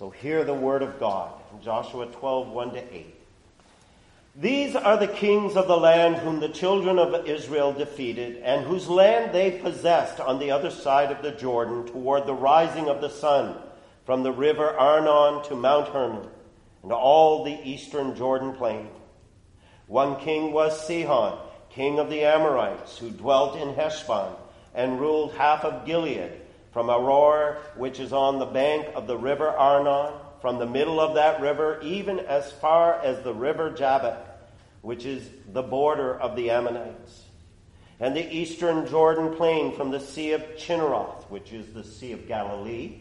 So hear the word of God in Joshua 12, 1 to 8. These are the kings of the land whom the children of Israel defeated, and whose land they possessed on the other side of the Jordan toward the rising of the sun, from the river Arnon to Mount Hermon, and all the eastern Jordan plain. One king was Sihon, king of the Amorites, who dwelt in Heshbon, and ruled half of Gilead, from Aroer, which is on the bank of the river Arnon, from the middle of that river, even as far as the river Jabbok, which is the border of the Ammonites, and the eastern Jordan plain from the Sea of Chinneroth, which is the Sea of Galilee,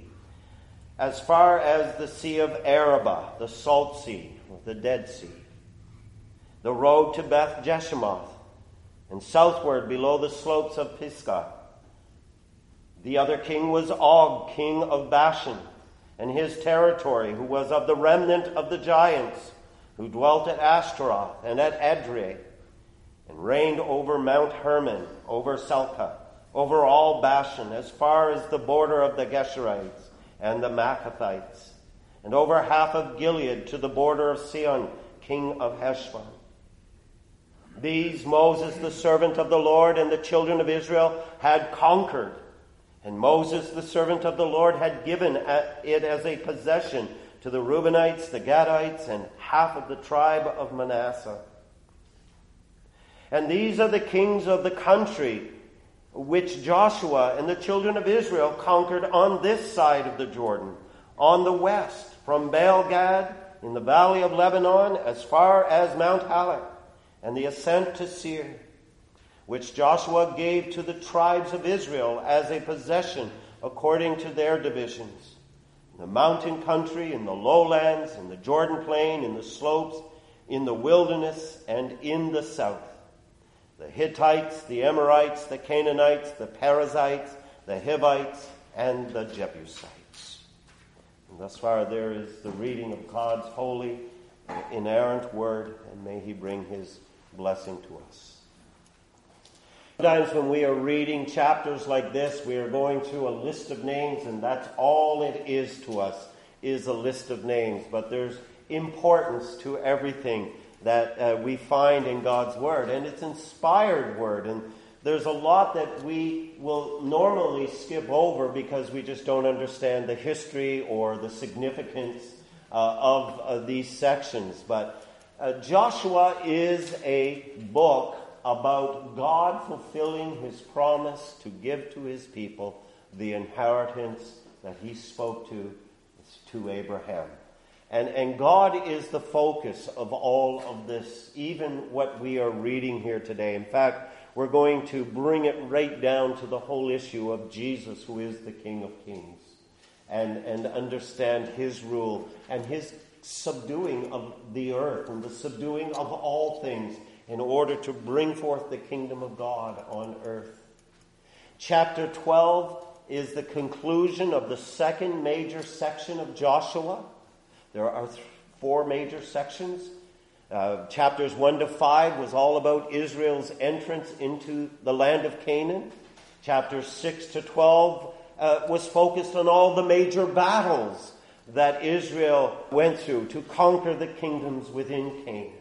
as far as the Sea of Araba, the Salt Sea, the Dead Sea, the road to Beth Jeshimoth, and southward below the slopes of Pisgah. The other king was Og, king of Bashan, and his territory, who was of the remnant of the giants, who dwelt at Ashtaroth and at Edrei, and reigned over Mount Hermon, over Salcah, over all Bashan, as far as the border of the Geshurites and the Maachathites, and over half of Gilead to the border of Sihon, king of Heshbon. These Moses, the servant of the Lord, and the children of Israel had conquered and Moses, the servant of the Lord, had given it as a possession to the Reubenites, the Gadites, and half of the tribe of Manasseh. And these are the kings of the country which Joshua and the children of Israel conquered on this side of the Jordan, on the west, from Baal Gad in the valley of Lebanon as far as Mount Halak, and the ascent to Seir which Joshua gave to the tribes of Israel as a possession according to their divisions. The mountain country, in the lowlands, in the Jordan plain, in the slopes, in the wilderness, and in the south. The Hittites, the Amorites, the Canaanites, the Perizzites, the Hivites, and the Jebusites. And thus far, there is the reading of God's holy, inerrant word, and may He bring His blessing to us. Sometimes when we are reading chapters like this, we are going through a list of names, and that's all it is to us, is a list of names. But there's importance to everything that uh, we find in God's Word, and it's inspired Word. And there's a lot that we will normally skip over because we just don't understand the history or the significance uh, of uh, these sections. But uh, Joshua is a book about God fulfilling his promise to give to his people the inheritance that he spoke to, to Abraham. And, and God is the focus of all of this, even what we are reading here today. In fact, we're going to bring it right down to the whole issue of Jesus, who is the King of Kings, and, and understand his rule and his subduing of the earth and the subduing of all things in order to bring forth the kingdom of God on earth. Chapter 12 is the conclusion of the second major section of Joshua. There are four major sections. Uh, chapters 1 to 5 was all about Israel's entrance into the land of Canaan. Chapters 6 to 12 uh, was focused on all the major battles that Israel went through to conquer the kingdoms within Canaan.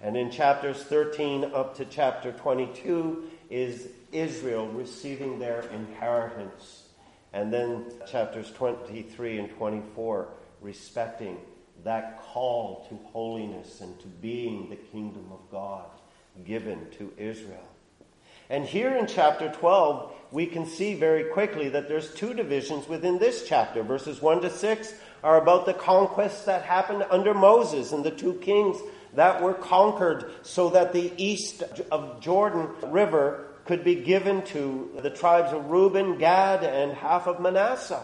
And in chapters 13 up to chapter 22 is Israel receiving their inheritance. And then chapters 23 and 24 respecting that call to holiness and to being the kingdom of God given to Israel. And here in chapter 12, we can see very quickly that there's two divisions within this chapter. Verses 1 to 6 are about the conquests that happened under Moses and the two kings that were conquered so that the east of Jordan River could be given to the tribes of Reuben, Gad, and half of Manasseh.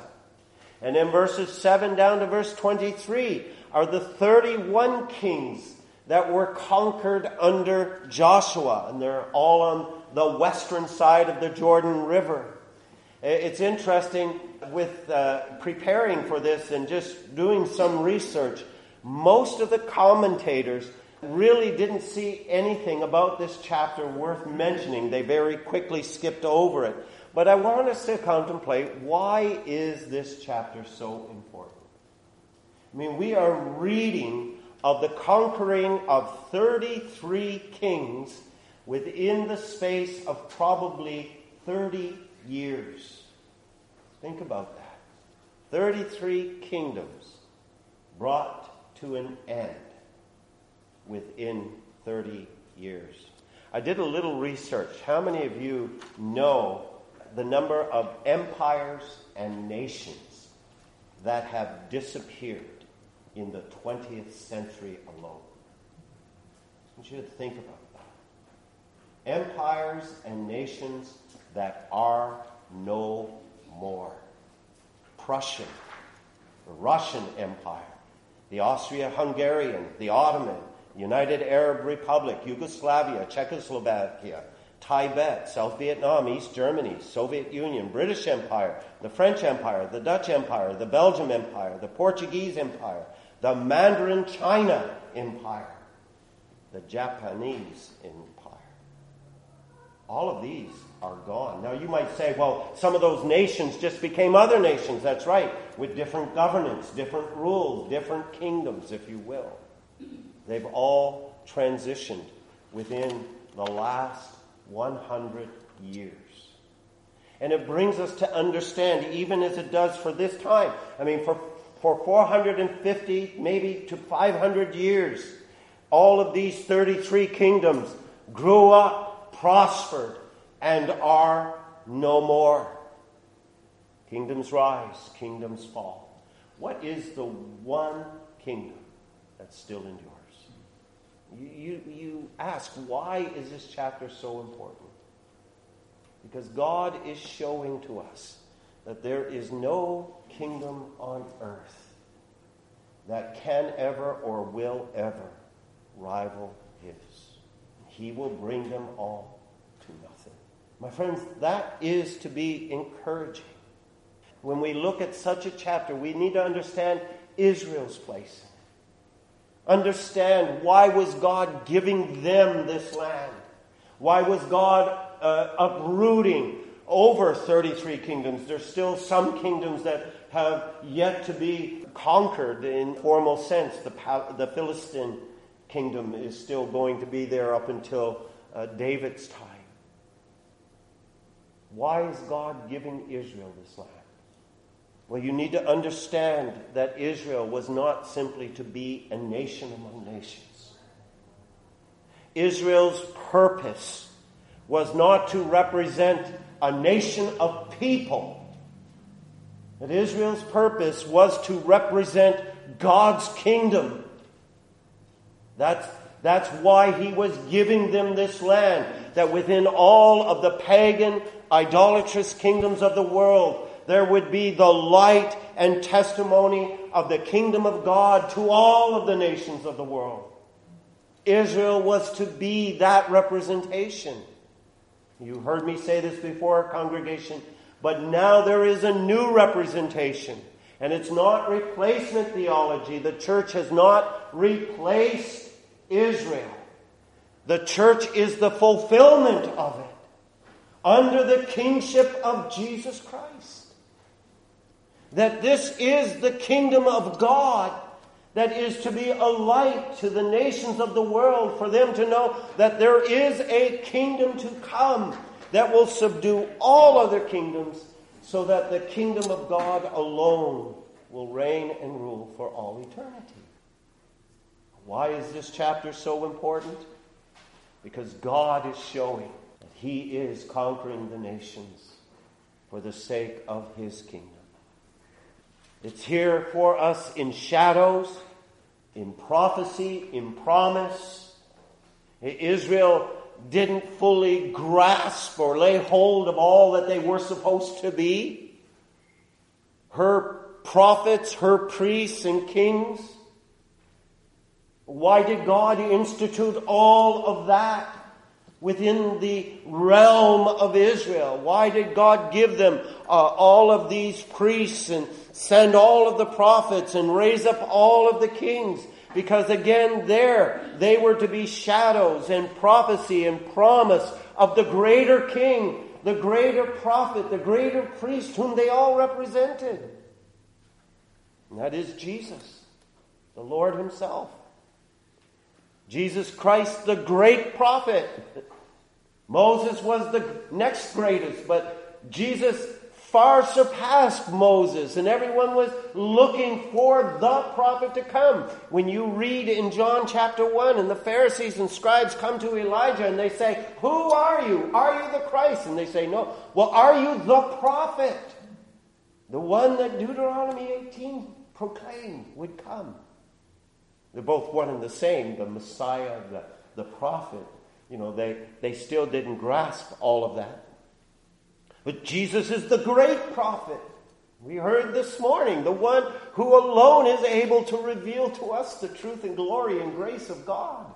And in verses 7 down to verse 23 are the 31 kings that were conquered under Joshua, and they're all on the western side of the Jordan River. It's interesting with uh, preparing for this and just doing some research most of the commentators really didn't see anything about this chapter worth mentioning. They very quickly skipped over it. But I want us to contemplate why is this chapter so important? I mean, we are reading of the conquering of 33 kings within the space of probably 30 years. Think about that. 33 kingdoms brought to an end within 30 years. I did a little research. How many of you know the number of empires and nations that have disappeared in the 20th century alone? I want you to think about that. Empires and nations that are no more. Prussian, the Russian Empire, the Austria Hungarian, the Ottoman, United Arab Republic, Yugoslavia, Czechoslovakia, Tibet, South Vietnam, East Germany, Soviet Union, British Empire, the French Empire, the Dutch Empire, the Belgian Empire, the Portuguese Empire, the Mandarin China Empire, the Japanese Empire. All of these are gone. Now you might say, well, some of those nations just became other nations. That's right, with different governance, different rules, different kingdoms, if you will. They've all transitioned within the last 100 years. And it brings us to understand, even as it does for this time. I mean, for, for 450, maybe to 500 years, all of these 33 kingdoms grew up, prospered, and are no more. Kingdoms rise, kingdoms fall. What is the one kingdom that still endures? You, you, you ask, why is this chapter so important? Because God is showing to us that there is no kingdom on earth that can ever or will ever rival his. He will bring them all to nothing. My friends, that is to be encouraging. When we look at such a chapter, we need to understand Israel's place understand why was God giving them this land? Why was God uh, uprooting over 33 kingdoms? There's still some kingdoms that have yet to be conquered in formal sense. The, the Philistine kingdom is still going to be there up until uh, David's time. Why is God giving Israel this land? Well, you need to understand that Israel was not simply to be a nation among nations. Israel's purpose was not to represent a nation of people. That Israel's purpose was to represent God's kingdom. That's, that's why he was giving them this land. That within all of the pagan, idolatrous kingdoms of the world, there would be the light and testimony of the kingdom of God to all of the nations of the world. Israel was to be that representation. You heard me say this before, congregation, but now there is a new representation. And it's not replacement theology. The church has not replaced Israel. The church is the fulfillment of it under the kingship of Jesus Christ that this is the kingdom of God that is to be a light to the nations of the world for them to know that there is a kingdom to come that will subdue all other kingdoms so that the kingdom of God alone will reign and rule for all eternity. Why is this chapter so important? Because God is showing He is conquering the nations for the sake of His kingdom. It's here for us in shadows, in prophecy, in promise. Israel didn't fully grasp or lay hold of all that they were supposed to be. Her prophets, her priests and kings. Why did God institute all of that within the realm of Israel? Why did God give them uh, all of these priests and send all of the prophets and raise up all of the kings. Because again, there they were to be shadows and prophecy and promise of the greater king, the greater prophet, the greater priest whom they all represented. And that is Jesus. the Lord Himself. Jesus Christ, the great prophet. Moses was the next greatest, but Jesus far surpassed Moses, and everyone was looking for the prophet to come. When you read in John chapter 1, and the Pharisees and scribes come to Elijah and they say, Who are you? Are you the Christ? And they say, No. Well, are you the prophet? The one that Deuteronomy 18 proclaimed would come. They're both one and the same, the Messiah, the, the prophet. You know, they, they still didn't grasp all of that. But Jesus is the great prophet. We heard this morning, the one who alone is able to reveal to us the truth and glory and grace of God.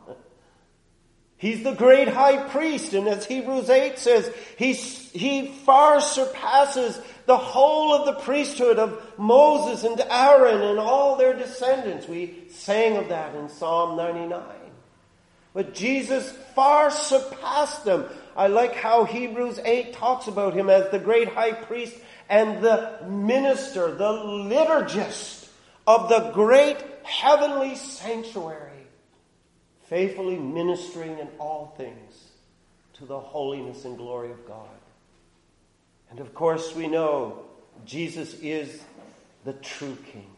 He's the great high priest, and as Hebrews 8 says, he, he far surpasses the whole of the priesthood of Moses and Aaron and all their descendants. We sang of that in Psalm 99. But Jesus far surpassed them. I like how Hebrews 8 talks about him as the great high priest and the minister, the liturgist of the great heavenly sanctuary faithfully ministering in all things to the holiness and glory of God. And of course, we know Jesus is the true King,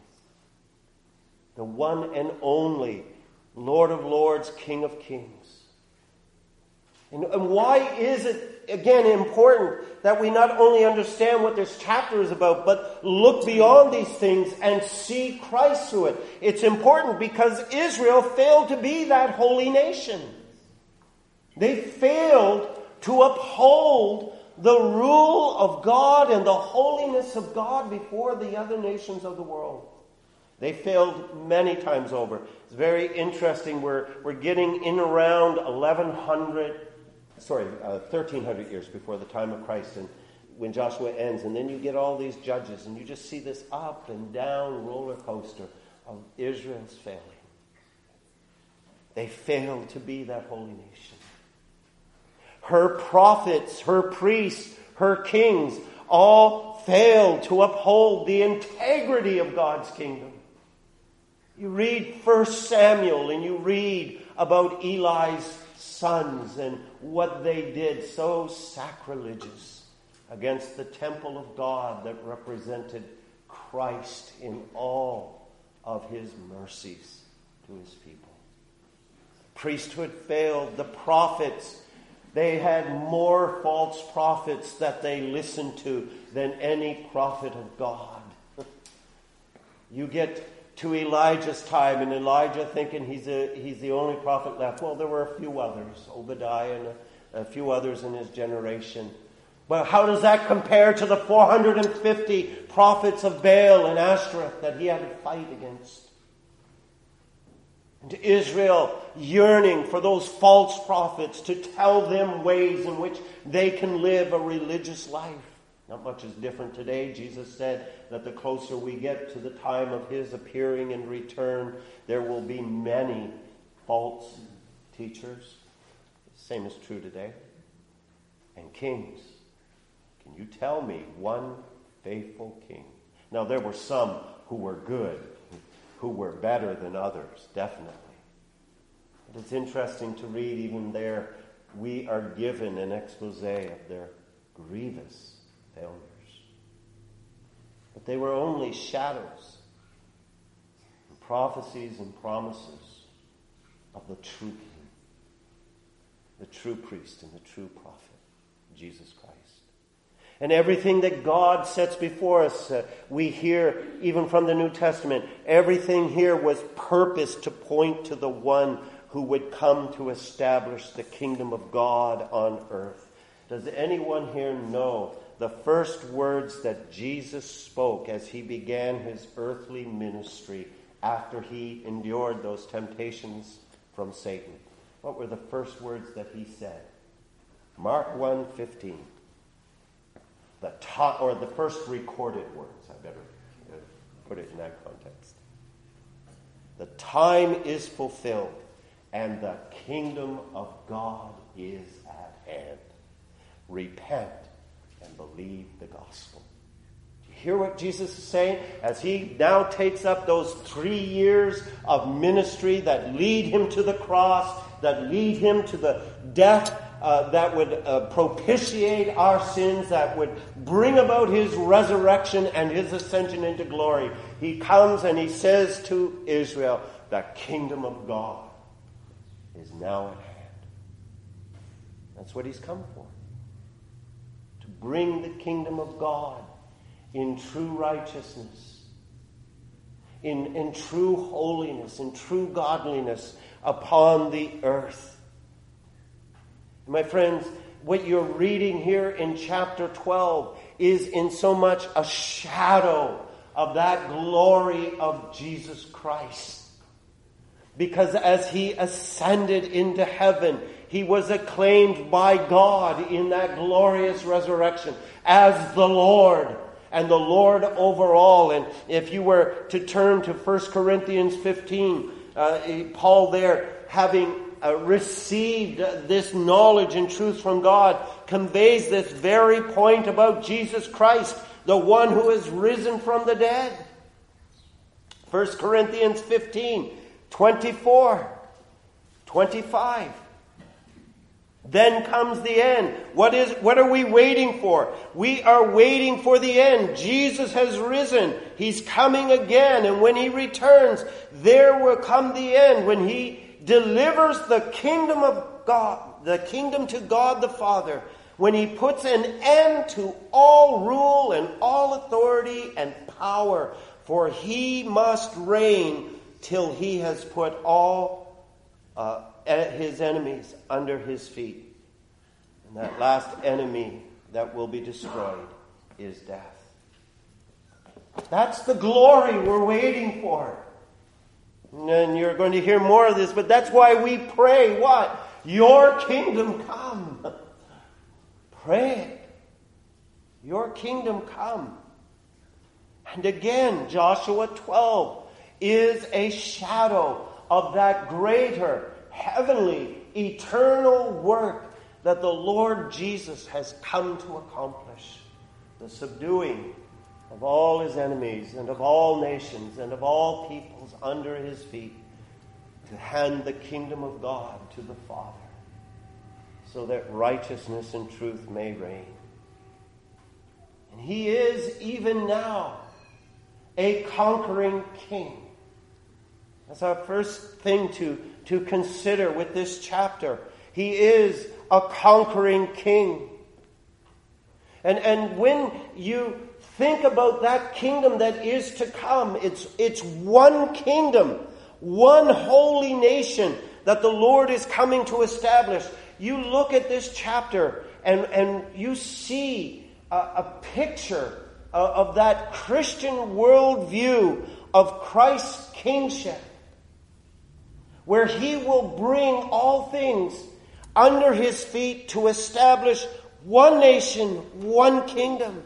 the one and only Lord of Lords, King of Kings. And, and why is it, again, important that we not only understand what this chapter is about, but look beyond these things and see Christ through it? It's important because Israel failed to be that holy nation. They failed to uphold the rule of God and the holiness of God before the other nations of the world. They failed many times over. It's very interesting. We're, we're getting in around 1100 sorry, uh, 1300 years before the time of Christ, and when Joshua ends, and then you get all these judges, and you just see this up and down roller coaster of Israel's failing. They failed to be that holy nation. Her prophets, her priests, her kings all failed to uphold the integrity of God's kingdom. You read 1 Samuel and you read about Eli's sons and what they did so sacrilegious against the temple of God that represented Christ in all of his mercies to his people. Priesthood failed. The prophets, they had more false prophets that they listened to than any prophet of God. You get to Elijah's time, and Elijah thinking he's, a, he's the only prophet left. Well, there were a few others, Obadiah and a, a few others in his generation. But how does that compare to the 450 prophets of Baal and Ashtoreth that he had to fight against? And to Israel yearning for those false prophets to tell them ways in which they can live a religious life. Not much is different today. Jesus said that the closer we get to the time of his appearing and return, there will be many false teachers. Same is true today. And kings. Can you tell me one faithful king? Now, there were some who were good, who were better than others, definitely. But it's interesting to read, even there, we are given an expose of their grievous failures. But they were only shadows, and prophecies and promises of the true King, the true priest, and the true prophet, Jesus Christ. And everything that God sets before us, uh, we hear even from the New Testament, everything here was purposed to point to the one who would come to establish the kingdom of God on earth. Does anyone here know the first words that Jesus spoke as he began his earthly ministry after he endured those temptations from Satan. What were the first words that he said? Mark 1:15. The ta- or the first recorded words. I better uh, put it in that context. The time is fulfilled and the kingdom of God is at hand. Repent believe the gospel. Do you hear what Jesus is saying? As he now takes up those three years of ministry that lead him to the cross, that lead him to the death uh, that would uh, propitiate our sins, that would bring about his resurrection and his ascension into glory. He comes and he says to Israel, The kingdom of God is now at hand. That's what he's come for. Bring the kingdom of God in true righteousness, in, in true holiness, in true godliness upon the earth. My friends, what you're reading here in chapter 12 is in so much a shadow of that glory of Jesus Christ. Because as he ascended into heaven, he was acclaimed by God in that glorious resurrection as the Lord and the Lord over all. And if you were to turn to 1 Corinthians 15, uh, Paul there having uh, received this knowledge and truth from God conveys this very point about Jesus Christ, the one who is risen from the dead. 1 Corinthians 15, 24, 25. Then comes the end. What is what are we waiting for? We are waiting for the end. Jesus has risen. He's coming again and when he returns, there will come the end when he delivers the kingdom of God, the kingdom to God the Father, when he puts an end to all rule and all authority and power, for he must reign till he has put all uh, his enemies under his feet. And that last enemy that will be destroyed is death. That's the glory we're waiting for. And you're going to hear more of this, but that's why we pray what? Your kingdom come. Pray. Your kingdom come. And again, Joshua 12 is a shadow of that greater, heavenly, eternal work that the Lord Jesus has come to accomplish the subduing of all his enemies and of all nations and of all peoples under his feet to hand the kingdom of God to the Father so that righteousness and truth may reign. And he is even now a conquering king. That's our first thing to, to consider with this chapter. He is a conquering king. And, and when you Think about that kingdom that is to come. It's, it's one kingdom, one holy nation that the Lord is coming to establish. You look at this chapter and, and you see a, a picture of, of that Christian worldview of Christ's kingship, where he will bring all things under his feet to establish one nation, one kingdom.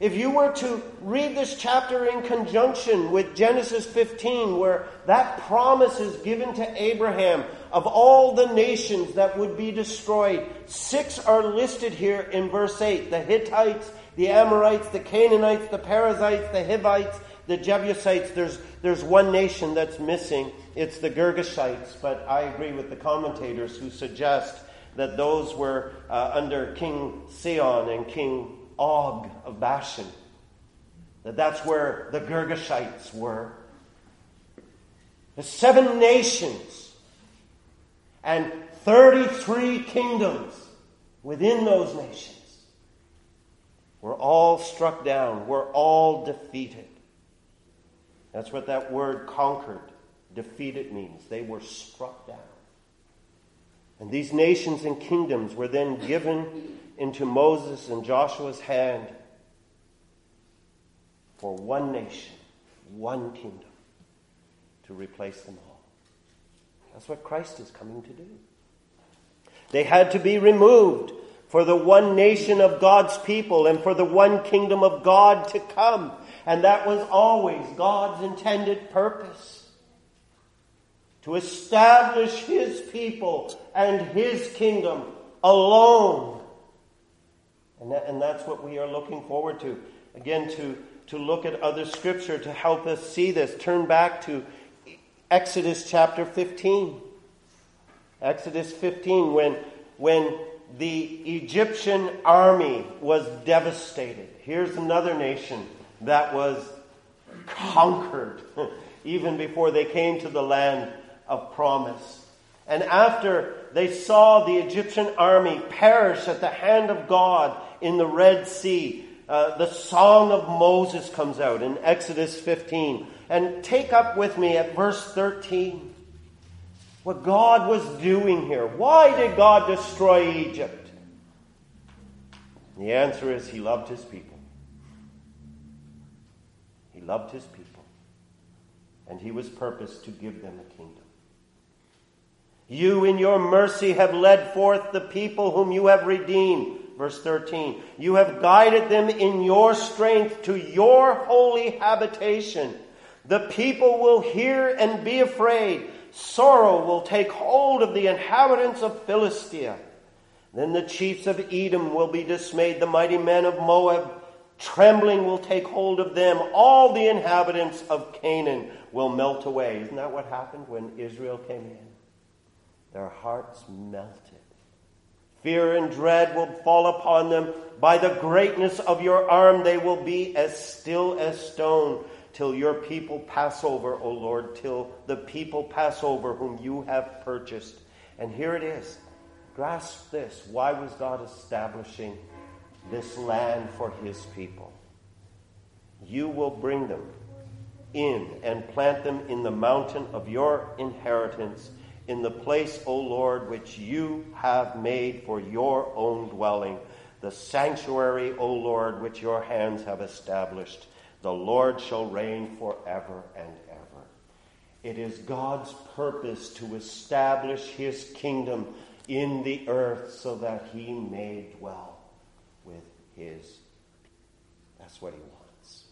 If you were to read this chapter in conjunction with Genesis 15, where that promise is given to Abraham of all the nations that would be destroyed, six are listed here in verse 8 the Hittites, the Amorites, the Canaanites, the Perizzites, the Hivites, the Jebusites. There's, there's one nation that's missing. It's the Girgashites, but I agree with the commentators who suggest that those were uh, under King Sihon and King Og of Bashan. That that's where the Girgashites were. The seven nations and 33 kingdoms within those nations were all struck down, were all defeated. That's what that word conquered, defeated means. They were struck down. And these nations and kingdoms were then given into Moses and Joshua's hand for one nation, one kingdom to replace them all. That's what Christ is coming to do. They had to be removed for the one nation of God's people and for the one kingdom of God to come. And that was always God's intended purpose. To establish His people and His kingdom alone and, that, and that's what we are looking forward to. again to, to look at other scripture to help us see this. Turn back to Exodus chapter 15. Exodus 15, when, when the Egyptian army was devastated. Here's another nation that was conquered even before they came to the land of promise. And after they saw the Egyptian army perish at the hand of God in the Red Sea, uh, the song of Moses comes out in Exodus 15. And take up with me at verse 13 what God was doing here. Why did God destroy Egypt? the answer is He loved His people. Loved His people. And He was purposed to give them a kingdom. You, in your mercy, have led forth the people whom you have redeemed. Verse 13. You have guided them in your strength to your holy habitation. The people will hear and be afraid. Sorrow will take hold of the inhabitants of Philistia. Then the chiefs of Edom will be dismayed, the mighty men of Moab. Trembling will take hold of them. All the inhabitants of Canaan will melt away. Isn't that what happened when Israel came in? Their hearts melted. Fear and dread will fall upon them. By the greatness of your arm, they will be as still as stone till your people pass over, O Lord, till the people pass over whom you have purchased. And here it is. Grasp this. Why was God establishing this land for his people? You will bring them in and plant them in the mountain of your inheritance in the place, O Lord, which you have made for your own dwelling, the sanctuary, O Lord, which your hands have established. The Lord shall reign forever and ever. It is God's purpose to establish his kingdom in the earth so that he may dwell his. That's what he wants.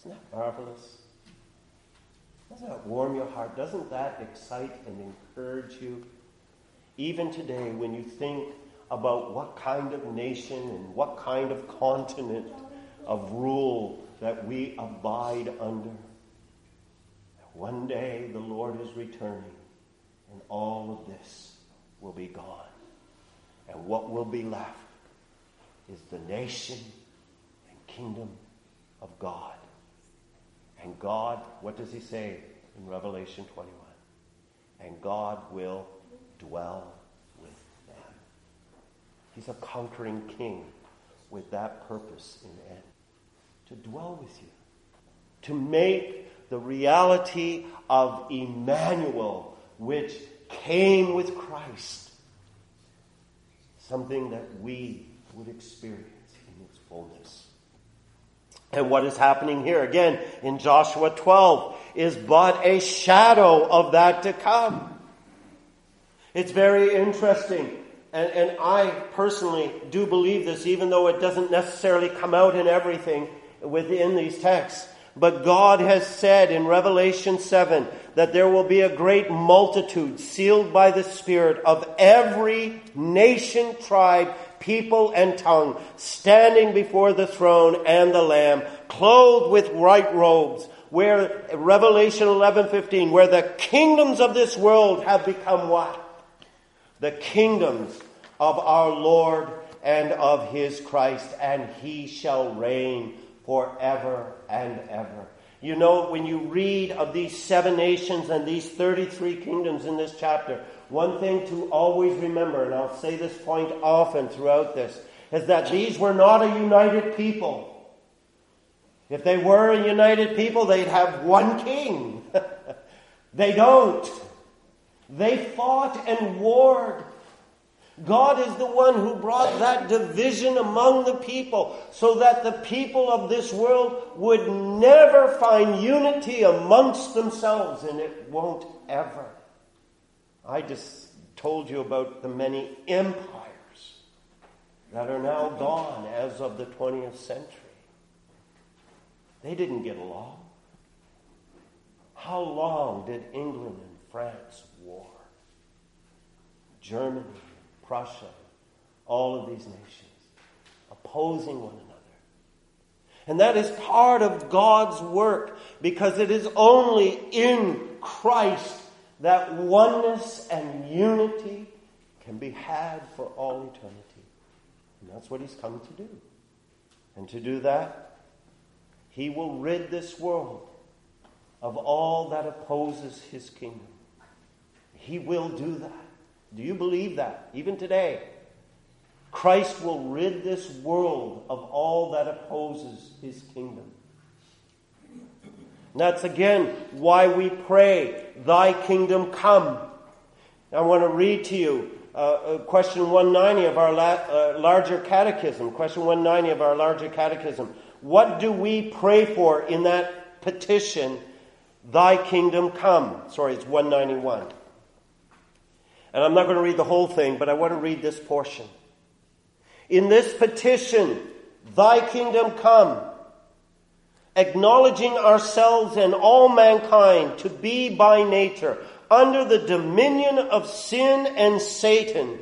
Isn't that marvelous? Doesn't that warm your heart? Doesn't that excite and encourage you? Even today, when you think about what kind of nation and what kind of continent of rule that we abide under, one day the Lord is returning and all of this will be gone. And what will be left is the nation and kingdom of God. And God, what does he say in Revelation 21? And God will dwell with them. He's a conquering king with that purpose in end to dwell with you, to make the reality of Emmanuel, which came with Christ, something that we would experience in its fullness. And what is happening here again in Joshua 12 is but a shadow of that to come. It's very interesting. And, and I personally do believe this, even though it doesn't necessarily come out in everything within these texts. But God has said in Revelation 7 that there will be a great multitude sealed by the Spirit of every nation, tribe, people, and tongue standing before the throne and the Lamb, clothed with white robes, where Revelation 11:15 where the kingdoms of this world have become what? The kingdoms of our Lord and of his Christ, and he shall reign forever and ever. You know, when you read of these seven nations and these 33 kingdoms in this chapter, one thing to always remember, and I'll say this point often throughout this, is that these were not a united people. If they were a united people, they'd have one king. they don't. They fought and warred. God is the one who brought that division among the people so that the people of this world would never find unity amongst themselves, and it won't ever. I just told you about the many empires that are now gone as of the 20th century. They didn't get along. How long did England and France war? Germany Prussia, all of these nations, opposing one another. And that is part of God's work because it is only in Christ that oneness and unity can be had for all eternity. And that's what he's come to do. And to do that, he will rid this world of all that opposes his kingdom. He will do that. Do you believe that? Even today, Christ will rid this world of all that opposes his kingdom. And that's again why we pray, Thy kingdom come. I want to read to you uh, uh, question 190 of our la- uh, larger catechism. Question 190 of our larger catechism. What do we pray for in that petition, Thy kingdom come? Sorry, it's 191. And I'm not going to read the whole thing, but I want to read this portion. In this petition, Thy kingdom come, acknowledging ourselves and all mankind to be by nature under the dominion of sin and Satan,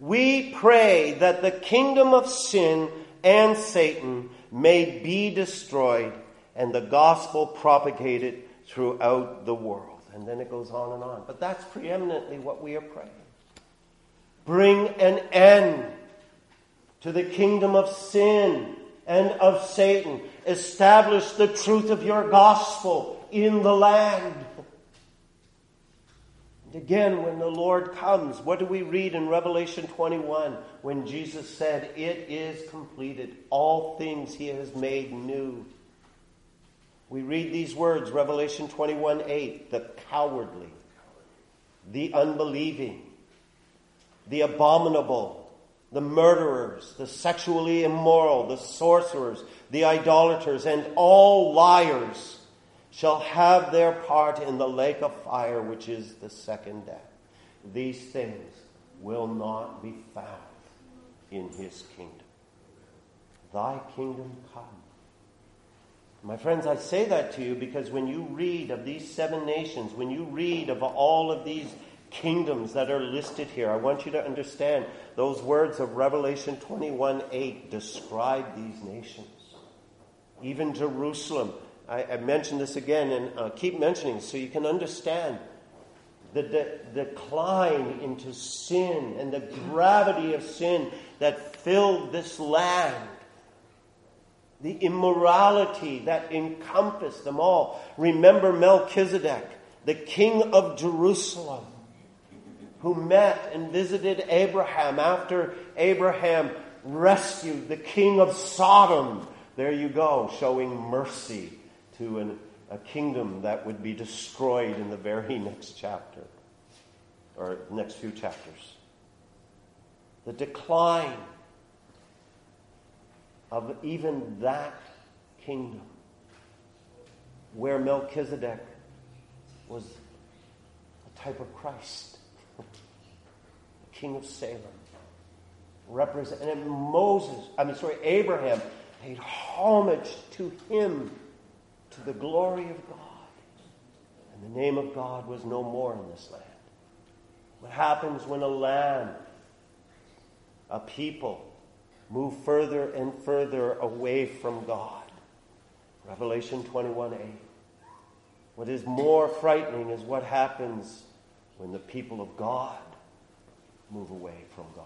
we pray that the kingdom of sin and Satan may be destroyed and the gospel propagated throughout the world. And then it goes on and on. But that's preeminently what we are praying. Bring an end to the kingdom of sin and of Satan. Establish the truth of your gospel in the land. And again, when the Lord comes, what do we read in Revelation 21 when Jesus said, It is completed. All things he has made new. We read these words, Revelation 21 8, the cowardly, the unbelieving, the abominable, the murderers, the sexually immoral, the sorcerers, the idolaters, and all liars shall have their part in the lake of fire, which is the second death. These things will not be found in his kingdom. Thy kingdom come. My friends, I say that to you because when you read of these seven nations, when you read of all of these kingdoms that are listed here, I want you to understand those words of Revelation 21 8 describe these nations. Even Jerusalem I, I mention this again and uh, keep mentioning so you can understand the de- decline into sin and the gravity of sin that filled this land. The immorality that encompassed them all. Remember Melchizedek, the king of Jerusalem, who met and visited Abraham after Abraham rescued the king of Sodom. There you go, showing mercy to an, a kingdom that would be destroyed in the very next chapter, or next few chapters. The decline of even that kingdom, where Melchizedek was a type of Christ, king of Salem. Represented Moses, I mean, sorry, Abraham paid homage to him to the glory of God. And the name of God was no more in this land. What happens when a land, a people, move further and further away from God? Revelation 21 8. What is more frightening is what happens when the people of God move away from God.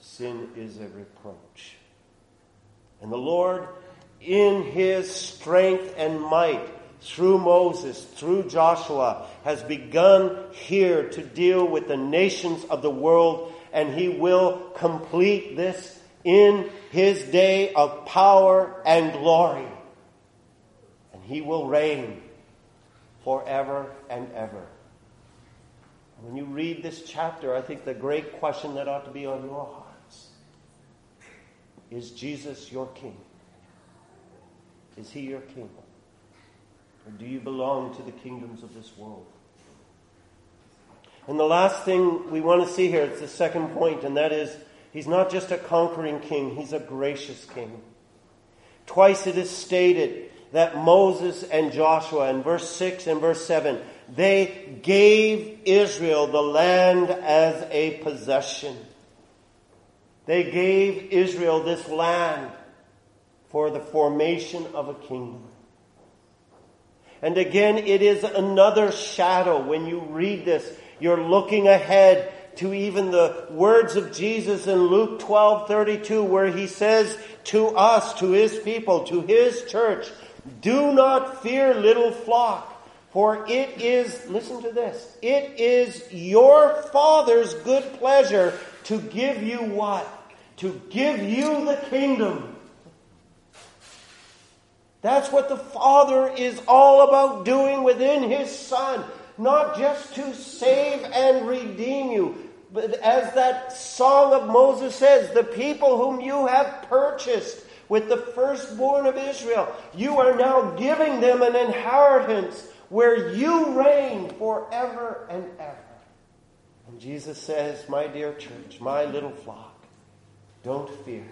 Sin is a reproach. And the Lord in his strength and might through Moses, through Joshua, has begun here to deal with the nations of the world, and he will complete this in his day of power and glory. And he will reign forever and ever. When you read this chapter, I think the great question that ought to be on your hearts is Jesus your King? Is he your king? Or do you belong to the kingdoms of this world? And the last thing we want to see here, it's the second point, and that is he's not just a conquering king, he's a gracious king. Twice it is stated that Moses and Joshua, in verse 6 and verse 7, they gave Israel the land as a possession. They gave Israel this land for the formation of a kingdom. And again, it is another shadow. When you read this, you're looking ahead to even the words of Jesus in Luke 12 32, where he says to us, to his people, to his church, Do not fear, little flock, for it is, listen to this, it is your Father's good pleasure to give you what? To give you the kingdom. That's what the Father is all about doing within His Son. Not just to save and redeem you, but as that song of Moses says, the people whom you have purchased with the firstborn of Israel, you are now giving them an inheritance where you reign forever and ever. And Jesus says, My dear church, my little flock, don't fear.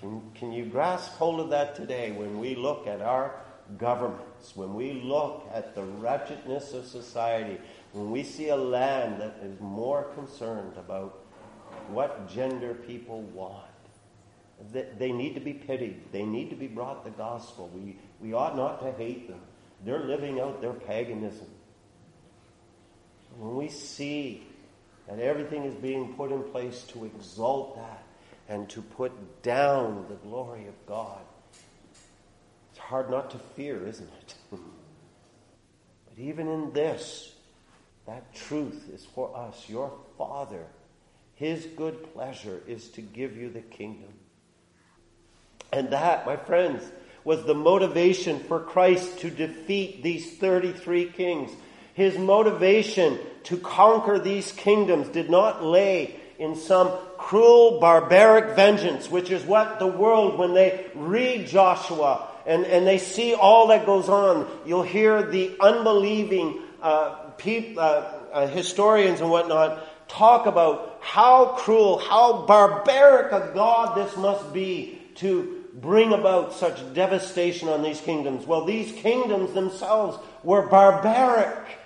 Can, can you grasp hold of that today when we look at our governments, when we look at the wretchedness of society, when we see a land that is more concerned about what gender people want? They need to be pitied. They need to be brought the gospel. We, we ought not to hate them. They're living out their paganism. When we see that everything is being put in place to exalt that and to put down the glory of God, it's hard not to fear, isn't it? but even in this, that truth is for us. Your Father, His good pleasure is to give you the kingdom. And that, my friends, was the motivation for Christ to defeat these 33 kings. His motivation to conquer these kingdoms did not lay in some cruel, barbaric vengeance, which is what the world, when they read Joshua and, and they see all that goes on, you'll hear the unbelieving uh, peop, uh, uh, historians and whatnot talk about how cruel, how barbaric a God this must be to bring about such devastation on these kingdoms? Well, these kingdoms themselves were barbaric,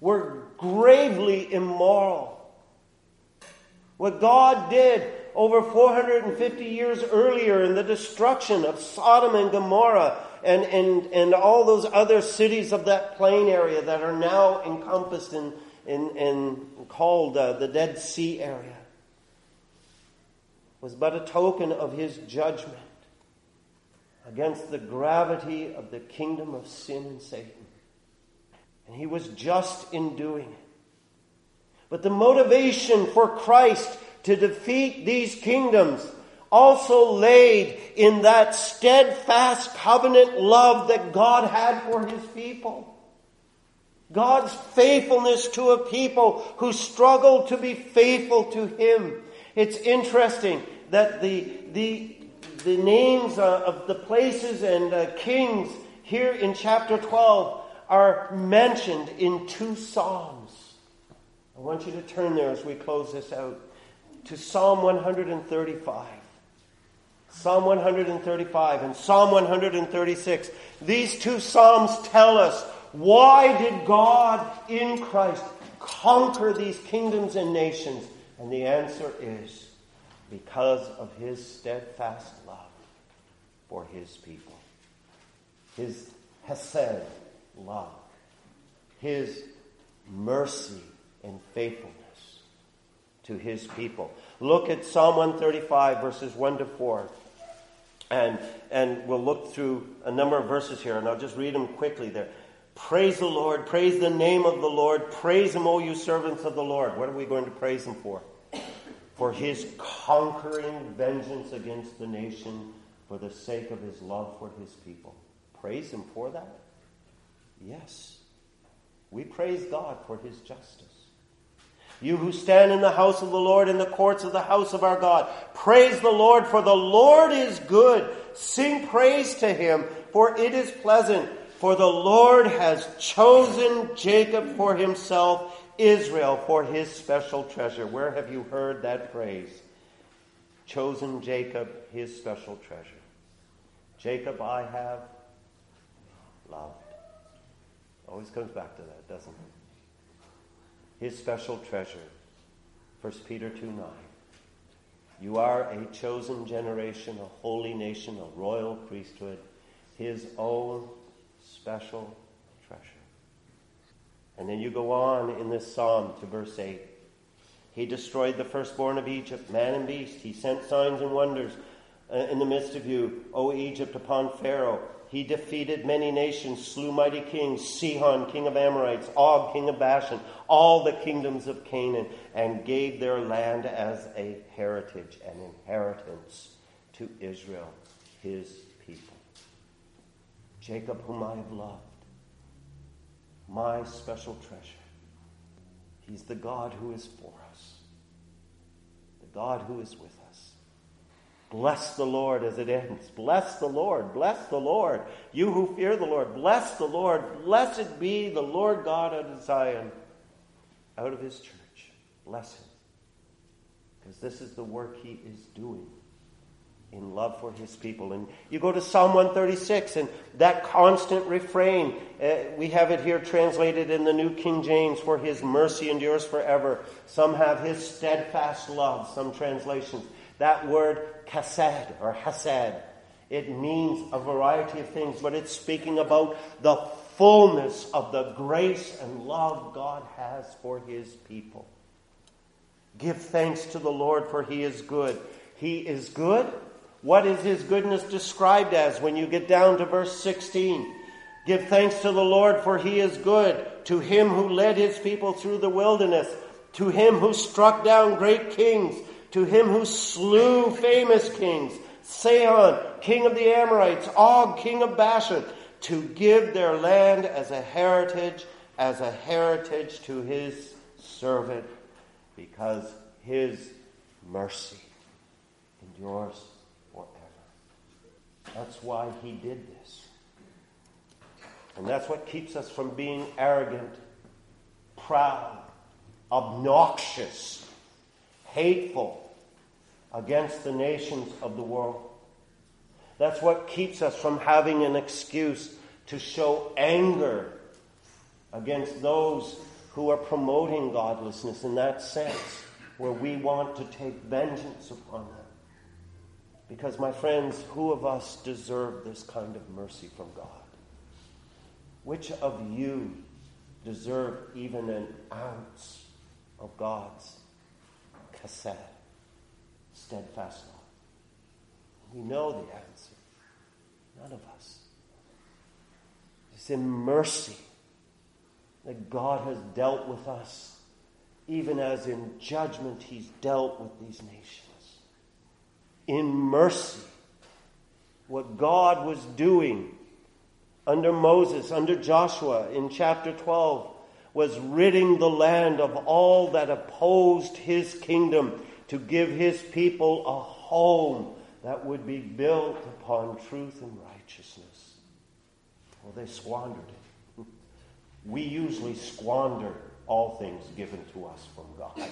were gravely immoral. What God did over 450 years earlier in the destruction of Sodom and Gomorrah and, and, and all those other cities of that plain area that are now encompassed in, in, in called uh, the Dead Sea area was but a token of his judgment against the gravity of the kingdom of sin and Satan. And he was just in doing it. But the motivation for Christ to defeat these kingdoms also laid in that steadfast covenant love that God had for his people. God's faithfulness to a people who struggled to be faithful to him. It's interesting that the, the, the names uh, of the places and uh, kings here in chapter 12 are mentioned in two Psalms. I want you to turn there as we close this out to Psalm 135. Psalm 135 and Psalm 136. These two Psalms tell us why did God in Christ conquer these kingdoms and nations? And the answer is because of his steadfast love for his people. His hesed love. His mercy and faithfulness to his people. Look at Psalm 135, verses 1 to 4. And, and we'll look through a number of verses here, and I'll just read them quickly there. Praise the Lord. Praise the name of the Lord. Praise him, O you servants of the Lord. What are we going to praise him for? for his conquering vengeance against the nation for the sake of his love for his people. Praise him for that? Yes. We praise God for his justice. You who stand in the house of the Lord, in the courts of the house of our God, praise the Lord, for the Lord is good. Sing praise to him, for it is pleasant. For the Lord has chosen Jacob for himself Israel for his special treasure. Where have you heard that phrase? Chosen Jacob, his special treasure. Jacob I have loved. Always comes back to that, doesn't it? His special treasure. 1 Peter 2 9. You are a chosen generation, a holy nation, a royal priesthood, his own special treasure. And then you go on in this psalm to verse 8. He destroyed the firstborn of Egypt, man and beast. He sent signs and wonders uh, in the midst of you, O Egypt, upon Pharaoh. He defeated many nations, slew mighty kings, Sihon, king of Amorites, Og, king of Bashan, all the kingdoms of Canaan, and gave their land as a heritage, an inheritance to Israel, his. Jacob, whom I have loved, my special treasure. He's the God who is for us, the God who is with us. Bless the Lord as it ends. Bless the Lord. Bless the Lord. You who fear the Lord, bless the Lord. Blessed be the Lord God of Zion out of his church. Bless him. Because this is the work he is doing in love for his people. And you go to Psalm 136, and that constant refrain, uh, we have it here translated in the New King James, for his mercy endures forever. Some have his steadfast love, some translations. That word chesed or hesed, it means a variety of things, but it's speaking about the fullness of the grace and love God has for his people. Give thanks to the Lord, for he is good. He is good. What is his goodness described as when you get down to verse 16? Give thanks to the Lord, for he is good. To him who led his people through the wilderness, to him who struck down great kings to him who slew famous kings, Sihon, king of the Amorites, Og, king of Bashan, to give their land as a heritage, as a heritage to his servant, because his mercy endures. That's why he did this. And that's what keeps us from being arrogant, proud, obnoxious, hateful, against the nations of the world. That's what keeps us from having an excuse to show anger against those who are promoting godlessness in that sense, where we want to take vengeance upon them. Because, my friends, who of us deserve this kind of mercy from God? Which of you deserve even an ounce of God's chesed? steadfast love? We know the answer. None of us. It's in mercy that God has dealt with us, even as in judgment He's dealt with these nations. In mercy, what God was doing under Moses, under Joshua in chapter 12, was ridding the land of all that opposed his kingdom to give his people a home that would be built upon truth and righteousness. Well, they squandered it. We usually squander all things given to us from God.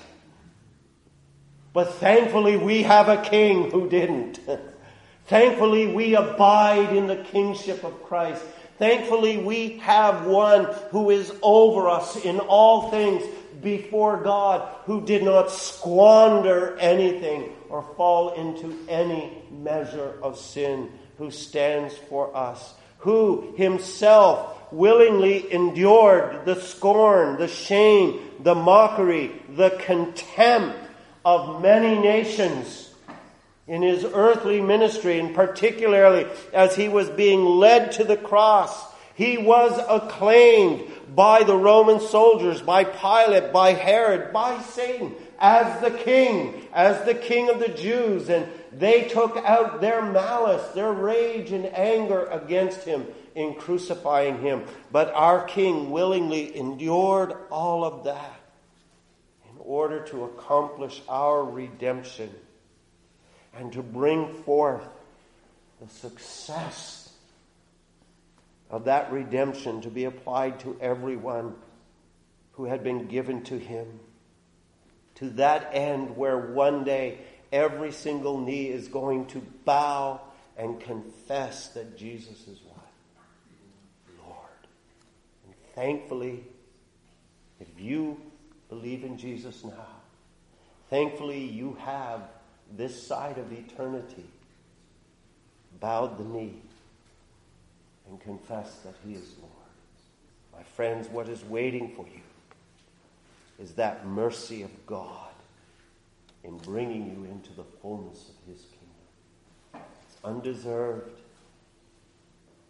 But thankfully, we have a king who didn't. thankfully, we abide in the kingship of Christ. Thankfully, we have one who is over us in all things before God who did not squander anything or fall into any measure of sin, who stands for us, who himself willingly endured the scorn, the shame, the mockery, the contempt of many nations in his earthly ministry, and particularly as he was being led to the cross. He was acclaimed by the Roman soldiers, by Pilate, by Herod, by Satan, as the king, as the king of the Jews. And they took out their malice, their rage and anger against him in crucifying him. But our king willingly endured all of that order to accomplish our redemption and to bring forth the success of that redemption to be applied to everyone who had been given to him. To that end, where one day every single knee is going to bow and confess that Jesus is what? Lord. And thankfully, if you believe in Jesus now, thankfully you have this side of eternity bowed the knee and confessed that He is Lord. My friends, what is waiting for you is that mercy of God in bringing you into the fullness of His kingdom. It's undeserved,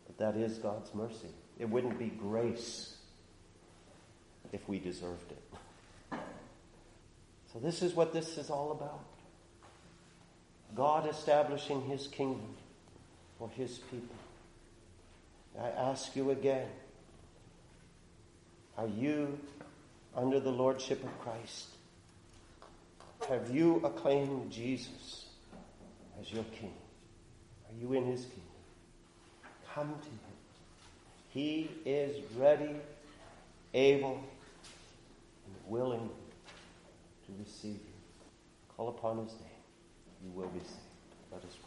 but that is God's mercy. It wouldn't be grace if we deserved it. So, this is what this is all about God establishing His kingdom for His people. I ask you again are you under the lordship of Christ? Have you acclaimed Jesus as your King? Are you in His kingdom? Come to Him. He is ready, able, and willing to receive you. Call upon His name. You will be saved. Let us pray.